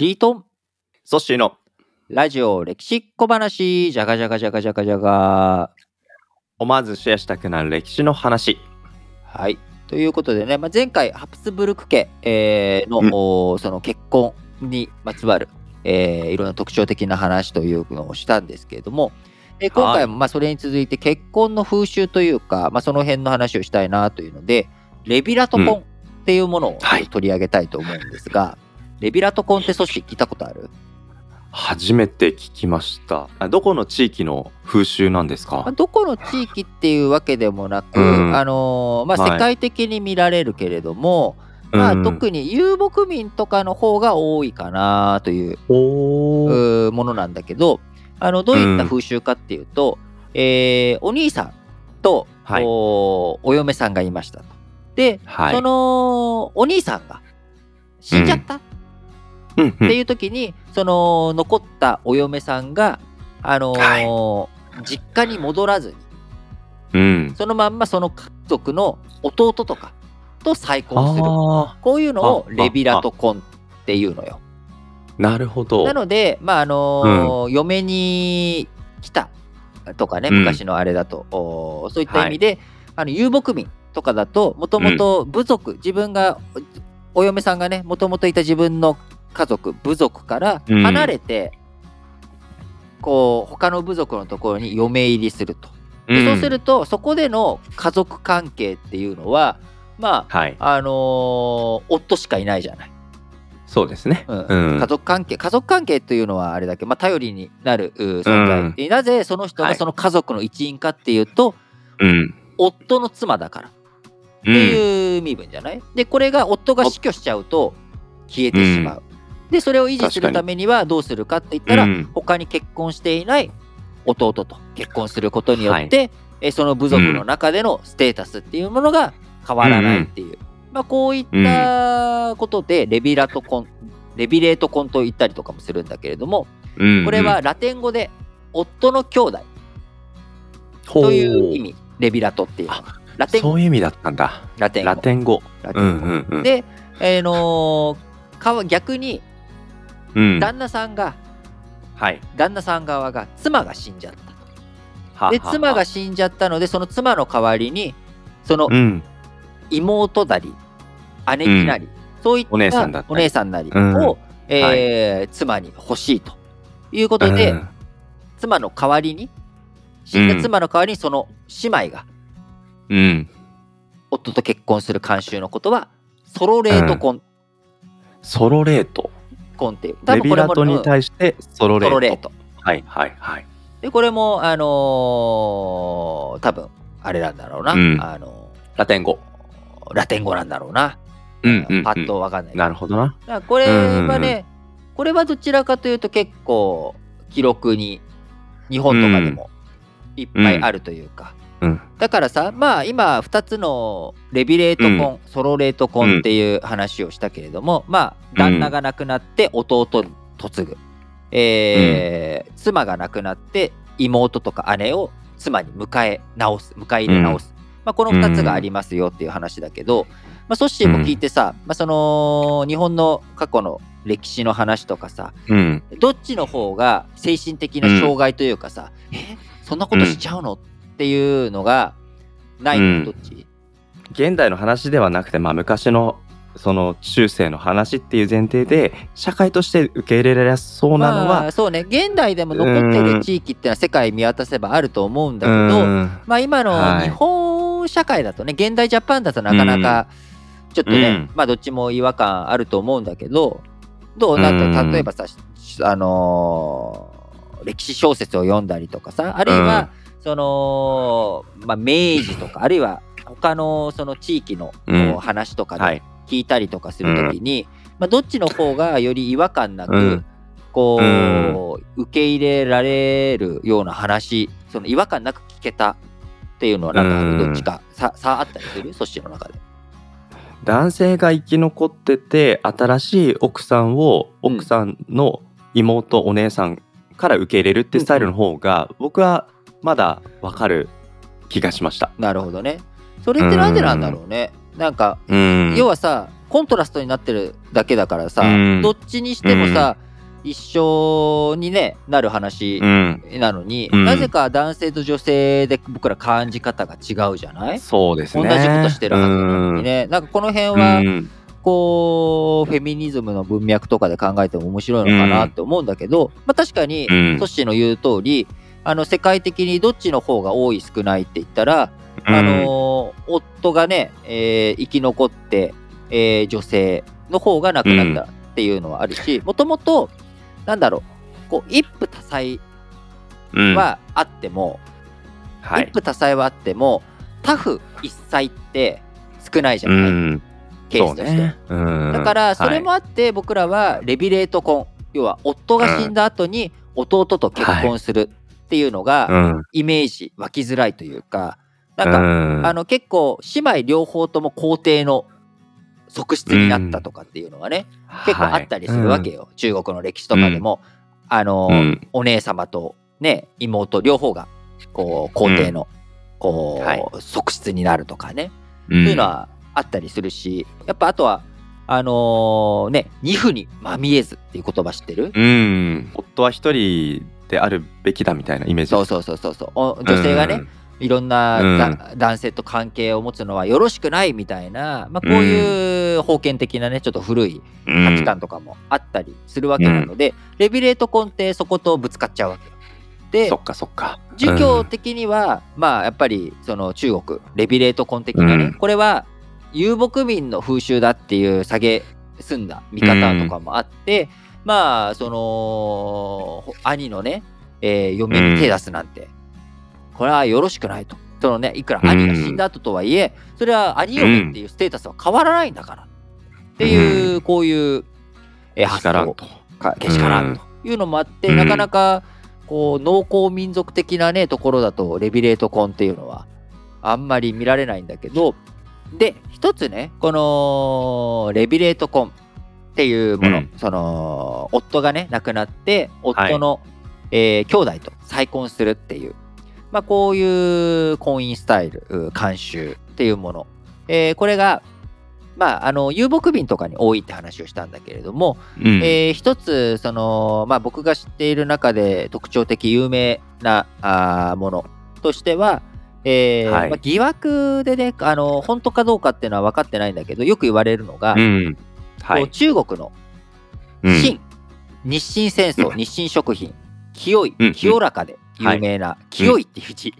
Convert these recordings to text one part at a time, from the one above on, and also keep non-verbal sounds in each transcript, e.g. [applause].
リートン。ソッシーの。ラジオ歴史小話。じゃがじゃがじゃがじゃがじゃが思わずシェアしたくなる歴史の話。はい。ということでね、まあ、前回ハプスブルク家、えーの、その結婚にまつわる、えーいろんな特徴的な話というのをしたんですけれども、えー今回もまあそれに続いて結婚の風習というか、まあ、その辺の話をしたいなというのでレビラトコンっていうものをはい。取り上げたいと思うんですが、レビラトコンって組織聞いたことある？初めて聞きました。あどこの地域の風習なんですまあかどこの地域っていうわけでもなく、うん。あのーまあ、はい。世界的に見られるけれども、まあ、うん特に遊牧民とかの方が多いかなというものなんだけどあのどういった風習かっていうと、えーお兄さんと、はい。おお嫁さんがいましたと。で、はい。そのお兄さんが死んじゃった。っうんうんていう時に、その残ったお嫁さんが、あのー実家に戻らずにうん。そのまんまその家族の弟とかと再婚する。あこういうのをあレビラトコンっていうのよ。ーなるほど。なので、まああのー嫁に来たとかね、うん昔のあれだと、おーそういった意味で、あの遊牧民とかだと、もともと部族、自分が、お嫁さんがね、もともといた自分の家族、部族からうん離れて、こう、他の部族のところに嫁入りすると。でそうすると、そこでの家族関係っていうのは、まあ、はい。あのー夫しかいないじゃない。そうですね。うんうん家族関係家族関係というのはあれだけど、まあ、頼りになるう存在、うんでなぜその人はいがその家族の一員かっていうと、うん。夫の妻だからってうん。いう身分じゃない、でこれが夫が死去しちゃうと消えてしまう、でそれを維持するためにはどうするかって言ったら、うん。他に結婚していない弟と結婚することによって、えその部族の中でのステータスっていうものが変わらないっていう、まあ、こういったことでレビラトコンレビレートコンと言ったりとかもするんだけれどもうんこれはラテン語で夫の兄弟ほという意味。レビラトっていうラテン。語そういう意味だったんだ。ラテン語。ラテン語。うんうんうん。で、えーのーかわ逆にうん、旦那さんが、はい。旦那さん側が妻が死んじゃった。で妻が死んじゃったのでその妻の代わりにそのうん。妹なり姉貴なり、そういったお姉さんなりを、うん。えー妻に欲しいということで、うん。妻の代わりに死ん。だ妻の代わりにその姉妹がうん。夫と結婚する慣習のことはソロレート婚,、ソロレート。婚っていう。レビラトにうん。対してソロレート。ート。はいはいはい。でこれもあのー多分あれなんだろうな、うん。あのラテン語。ーラテン語なんだろうな、うんうんうん。パッとわかんない。なるほどな。これはね、これはどちらかというと結構記録に日本とかでもいっぱいあるというか、うん。だからさまあ今2つのレビレート婚、ソロレート婚っていう話をしたけれども、まあ旦那が亡くなって弟に嫁ぐ、えー妻が亡くなって妹とか姉を妻に迎え直す迎え入れ直す、まあ、この2つがありますよっていう話だけど、まあ、ソッシーも聞いてさ、まあ、その日本の過去の歴史の話とかさうん。どっちの方が精神的な障害というかさ、えそんなことしちゃうの？っていうのがないの、うん。どっち？現代の話ではなくて、まあ昔のその中世の話っていう前提で、社会として受け入れられそうなのまは、あそうね。現代でも残ってる地域っていうのは世界見渡せばあると思うんだけうど、ん。まあ今のはい。日本社会だとね現代ジャパンだとなかなかちょっとね、うん。まあどっちも違和感あると思うんだけどどうなんかう？ん。例えばさ、あのー歴史小説を読んだりとかさあるいは、その、まあ、明治とかあるいは他のその地域の話とかではい。聞いたりとかするときに、まあ、どっちの方がより違和感なく、うん。こう、受け入れられるような話その違和感なく聞けたっていうのはなんかどっちか差差あったりする？そっちの中で。男性が生き残ってて、新しい奥さんをうん。奥さんの妹、お姉さんから受け入れるってスタイルの方が、僕はまだわかる気がしました。なるほどね。それってなんでなんだろうね。なんか、うん。要はさコントラストになってるだけだからさ、うんどっちにしてもさ、一緒にねなる話うん。なのに、うんなぜか男性と女性で僕ら感じ方が違うじゃない？そうですね。同じことしてるはずなのにね、なんかこの辺は、うん。こうフェミニズムの文脈とかで考えても面白いのかなって思うんだけど、まあ、確かにうんトッシーの言う通りあの世界的にどっちの方が多い少ないって言ったら、あのー夫がね、えー生き残って、えー女性の方が亡くなったっていうのはあるしもともとなんだろうこう一夫多妻うん、はあっても、はい一。夫多妻はあっても多夫一妻って少ないじゃうない、ん。ケースとして。ね。うん。だからそれもはあって僕らはレビレート婚要は夫が死んだ後に弟と結婚するっていうのい、うがん。イメージ湧きづらいというかなんかうん。あの結構姉妹両方とも皇帝の側室になったとかっていうのがね結構あったりするわけよ。中国の歴史とかでも。あのはいうん。お姉様とね妹両方がこう皇帝のこうはい。側室になるとかね。うん。そういうのはあったりするし、やっぱあとは、あのーね、二夫にまみえずっていう言葉知ってる、うん。夫は一人であるべきだみたいなイメージ。そうそうそうそうそう。お女性がね、いろんな、うん。だ男性と関係を持つのはよろしくないみたいな、まあ、こういう封建的なねちょっと古いうん、価値観とかもあったりするわけなので、レビレート婚ってそことぶつかっちゃうわけよ。でそっかそっか。儒教的には、まあやっぱりその中国レビレート婚的なね、うん。これは遊牧民の風習だっていう下げすんだ見方とかもあって、まあその兄のね、えー嫁に手出すなんて、これはよろしくないと。そのねいくら兄が死んだ後とはいえ、それは兄嫁っていうステータスは変わらないんだから、っていう、こういう、えー発想。かけしからんというのもあって、うん。なかなかこう農耕民族的なねところだとレビレート婚っていうのはあんまり見られないんだけど。で一つねこのレビレート婚っていうもの、うん。その夫がね亡くなって夫の、えー兄弟と再婚するっていう、まあ、こういう婚姻スタイルう慣習っていうもの、えーこれがまあ、あの遊牧民とかに多いって話をしたんだけれども、うん。えー一つその、まあ、僕が知っている中で特徴的有名なあーものとしては、えーはい。まあ、疑惑でねあの本当かどうかっていうのは分かってないんだけどよく言われるのが、うん。はい。中国のうん。清、日清戦争、日清食品清いうん [laughs] 清らかで有名な、清いっていう字。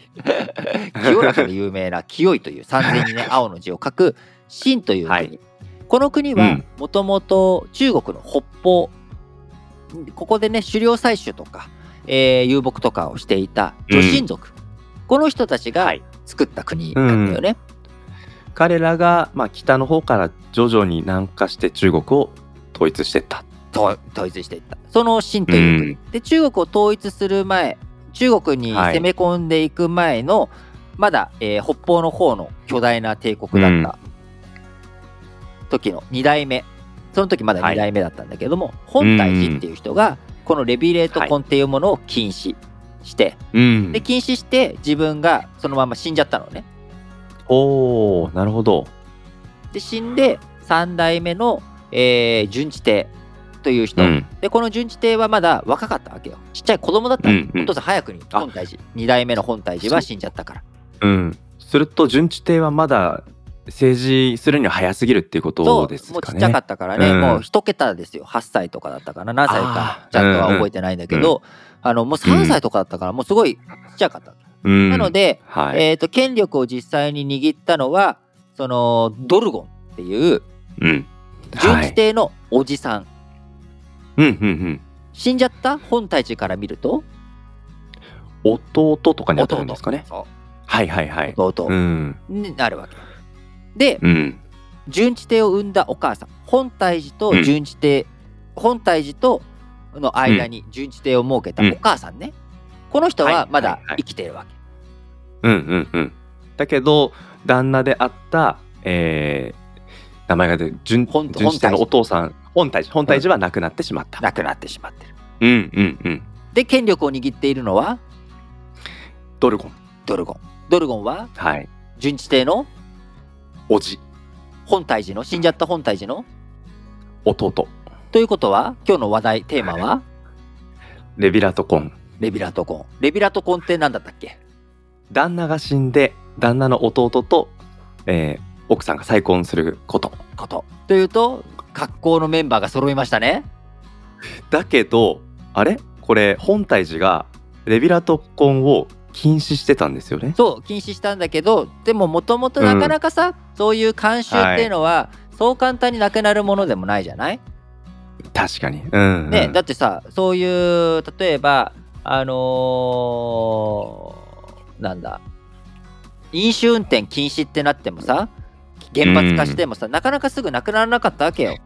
清らかで有名な清いという三千にね [laughs] 青の字を書く清という国、はい。この国はうん。もともと中国の北方ここでね狩猟採取とか、えー遊牧とかをしていた女神族、この人たちがはい。作った国なんだよね。彼らが、まあ、北の方から徐々に南下して中国を統一してった。と統一していった。その清という国、で中国を統一する前中国にはい。攻め込んでいく前の、まだ、えー北方の方の巨大な帝国だった時の2代目。その時まだ2代目だったんだけども、本体寺っていう人がこのレビレート婚っていうものを禁止して、うん。で禁止して自分がそのまま死んじゃったのね。おー、なるほど。で死んで3代目の、えー順次帝という人、うん。でこの順次帝はまだ若かったわけよ。ちっちゃい子供だったの、うんうん。お父さん早くにあ。本体寺。2代目の本体寺は死んじゃったから。うん。すると、順治帝はまだ政治するには早すぎるっていうことですかね。もうちっちゃかったからね、うん。もう一桁ですよ。8歳とかだったかな何歳かちゃんとは覚えてないんだけど、あのもう3歳とかだったからもうすごいちっちゃかった、うん、なので、はい。えー、と権力を実際に握ったのはそのドルゴンっていううん。順はい。次帝のおじさん、うん、うん、うん。死んじゃった？本体寺から見ると？弟とかに当たるんですかね。そはい、はい、はい。う弟うん。になるわけ。で、うん。順次帝を産んだお母さん本体寺と順次帝、本体寺との間に順次帝を設けたお母さんね、この人はまだはいはいはい生きてるわけ。うん、うん、うん。だけど、旦那であった、えー、名前が出る、順本順治帝のお父さん、本体寺、本体寺は亡くなってしまった。亡くなってしまってる。うん、うん、うん。で権力を握っているのは？ドルゴン。ドルゴン。ドルゴンは？はい。順次帝の？おじ。本体寺の？死んじゃった本体寺の？弟。ということは今日の話題テーマは？レビラトコン。レビラトコンレビラトコンって何だったっけ？旦那が死んで、旦那の弟と、えー奥さんが再婚すること。ことというと格好のメンバーが揃いましたねだけど、あれ？これ、本体寺がレビラトコンを禁止してたんですよね？そう禁止したんだけどでももともとなかなかさ、そういう慣習っていうのは、そう簡単になくなるものでもないじゃない、確かに。うん、うん。ね、だってさそういう例えばあのーなんだ。飲酒運転禁止ってなってもさ原発化してもさ、なかなかすぐなくならなかったわけよ。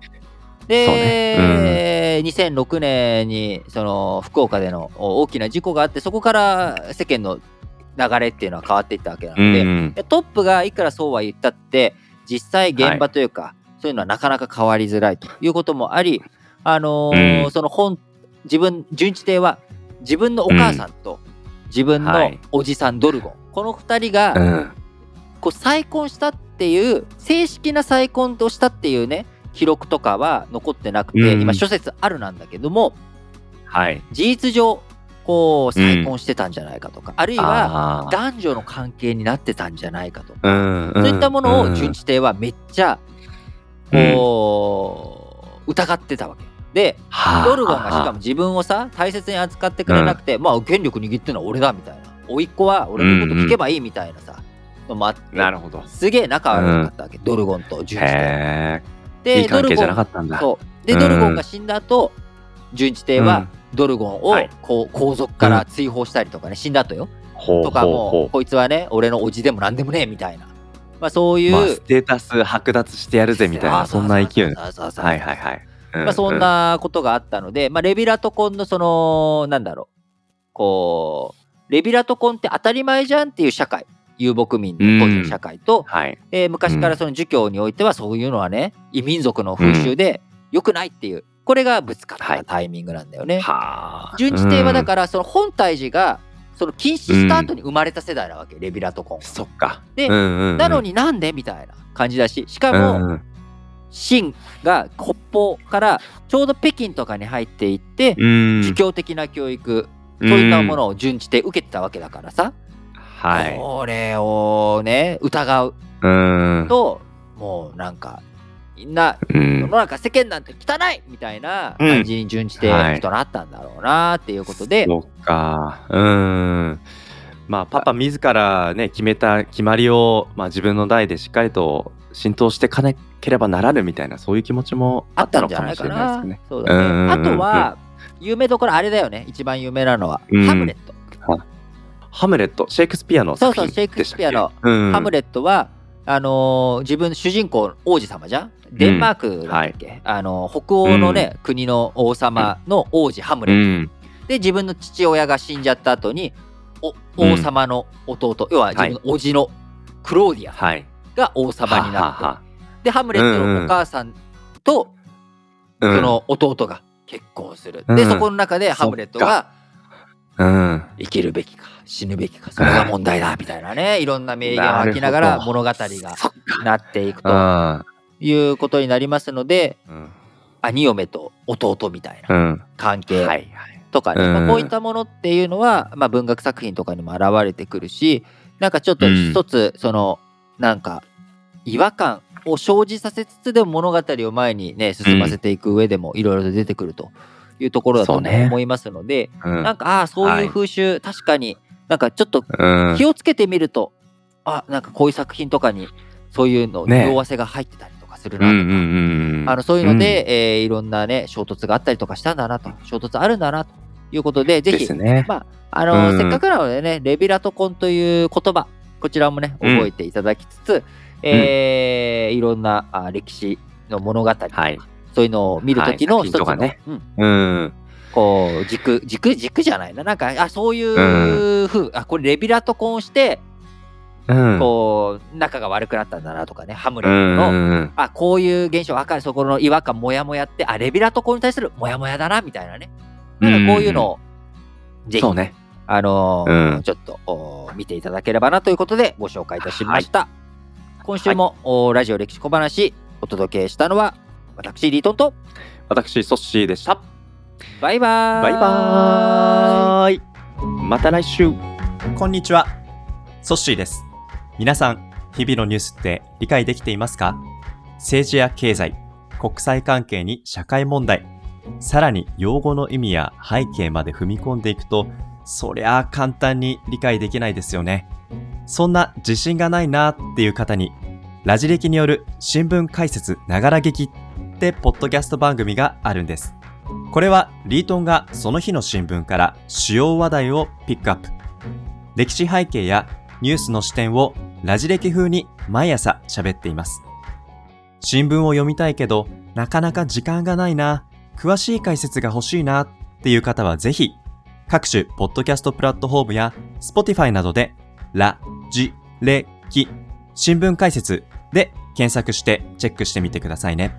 で、2006年にその福岡での大きな事故があってそこから世間の流れっていうのは変わっていったわけなので、うんトップがいくらそうは言ったって実際現場というか、そういうのはなかなか変わりづらいということもあり、あのーうん。その本自分順次亭は自分のお母さんと自分のはい。おじさんドルゴン、この2人がうん。こう再婚したっていう正式な再婚をしたっていうね記録とかは残ってなくて、うん。今諸説あるなんだけどもはい。事実上こう再婚してたんじゃないかとか、あるいは男女の関係になってたんじゃないかとか、うん、そういったものを順次次亭はめっちゃこう、疑ってたわけ。でドルゴンがしかも自分をさ大切に扱ってくれなくて、まあ権力握ってるのは俺だみたいな。甥っ子は俺のこと聞けばいいみたいなさ、のもあってなるほど。すげえ仲悪かったわけ、ドルゴンと順次亭。へでえ。いい関係じゃなドルゴンかったんだ。そう。でうん。ドルゴンが死んだ後順次亭はドルゴンをはい。こう皇族から追放したりとかね死んだ後よ。とかもこいつはね俺の叔父でも何でもねえみたいな、まあ、そういう、う。まあ、ステータス剥奪してやるぜみたいな、そんな勢い。はいはいはい。まあ、そんなことがあったので、まあ、レビラトコンのそのなんだろうこうレビラトコンって当たり前じゃんっていう社会遊牧民の当時の社会と、はい。えー昔からその儒教においてはそういうのはね異民族の風習で良くないっていうこれがぶつかったタイミングなんだよね。はあ。順次帝はだからその本体寺がその禁止した後に生まれた世代なわけ、レビラトコン。そっか。でうんうんうんなの、になんでみたいな感じだししかうも、んうん秦が北方からちょうど北京とかに入っていって、うん儒教的な教育そういったものを順次帝受けてたわけだからさ、はい。これをね疑ううん。ともうなんかみんなうん世の中世間なんて汚いみたいな感じに準じてはいとなったんだろうなっていうことで、そっか。うん。まあ、パパ自らね、決めた決まりを、まあ、自分の代でしっかりと浸透してかなければならぬみたいな、そういう気持ちもああっったのたんじゃないかかもしれないでなすね。。そうだね。うんうんうんあとは有名どころあれだよね。一番有名なのは、うんハムレット。ハムレット、シェイクスピアの作品そうそうシェイクスピアのハムレットはあのー自分主人公王子様じゃん？デンマークだっけ、あのー北欧のね、国の王様の王子ハムうレット。ん。で自分の父親が死んじゃった後にお王様の弟、要は自分の叔父のクローディアはい。が王様になって、はははでハムレットのお母さんとうんその弟が結婚する。うんでそこの中でハムレットがうん。生きるべきか死ぬべきかそれが問題だみたいなねいろんな名言を吐きながら物語が。なっていくとあいうことになりますので。兄嫁と弟みたいなうん。関係。とかね、うんまあこういったものっていうのは、まあ、文学作品とかにも現れてくるしなんかちょっと一つそのなんか違和感を生じさせつつでも物語を前にね進ませていく上でもいろいろと出てくるというところだと思いますので、うん。なんかああそういう風習、確かになんかちょっとうん。気をつけてみると、あなんかこういう作品とかにそういうのね。匂わせが入ってたりとかするうんうんなとか、うん。あのそういうので、えーいろんなね衝突があったりとかしたんだなと衝突あるんだなということでぜひ。まああのうん。せっかくなのでねレビラトコンという言葉こちらもねうん。覚えていただきつつ、えーいろんなあ歴史の物語、はい。そういうのを見る時のはい。一つの、作品とかね。うん。うん。こう軸軸軸じゃないな。なんかあそういうふう、あこれレビラトコンをしてうん。こう仲が悪くなったんだなとかね。ハムレうットの、んうん。うん。あこういう現象分かる。そこの違和感モヤモヤってあレビラトコンに対するモヤモヤだなみたいなね。なんかこういうのを、ぜひね。あのーうん。ちょっとお見ていただければなということでご紹介いたしました。今週も、おラジオ歴史小話お届けしたのは私リートンと私、ソッシーでした。バイバーイバイバーイ。また来週。こんにちは。ソッシーです。皆さん、日々のニュースって理解できていますか？政治や経済、国際関係に社会問題、さらに用語の意味や背景まで踏み込んでいくと、そりゃあ簡単に理解できないですよね。そんな自信がないなっていう方に、ラジ歴による新聞解説ながら劇ってポッドキャスト番組があるんです。これはリートンがその日の新聞から主要話題をピックアップ。歴史背景やニュースの視点をラジ歴風に毎朝喋っています。新聞を読みたいけど、なかなか時間がないな、詳しい解説が欲しいなっていう方はぜひ、各種ポッドキャストプラットフォームや Spotify などで、ラ、ジ、レ、キ、新聞解説で検索してチェックしてみてくださいね。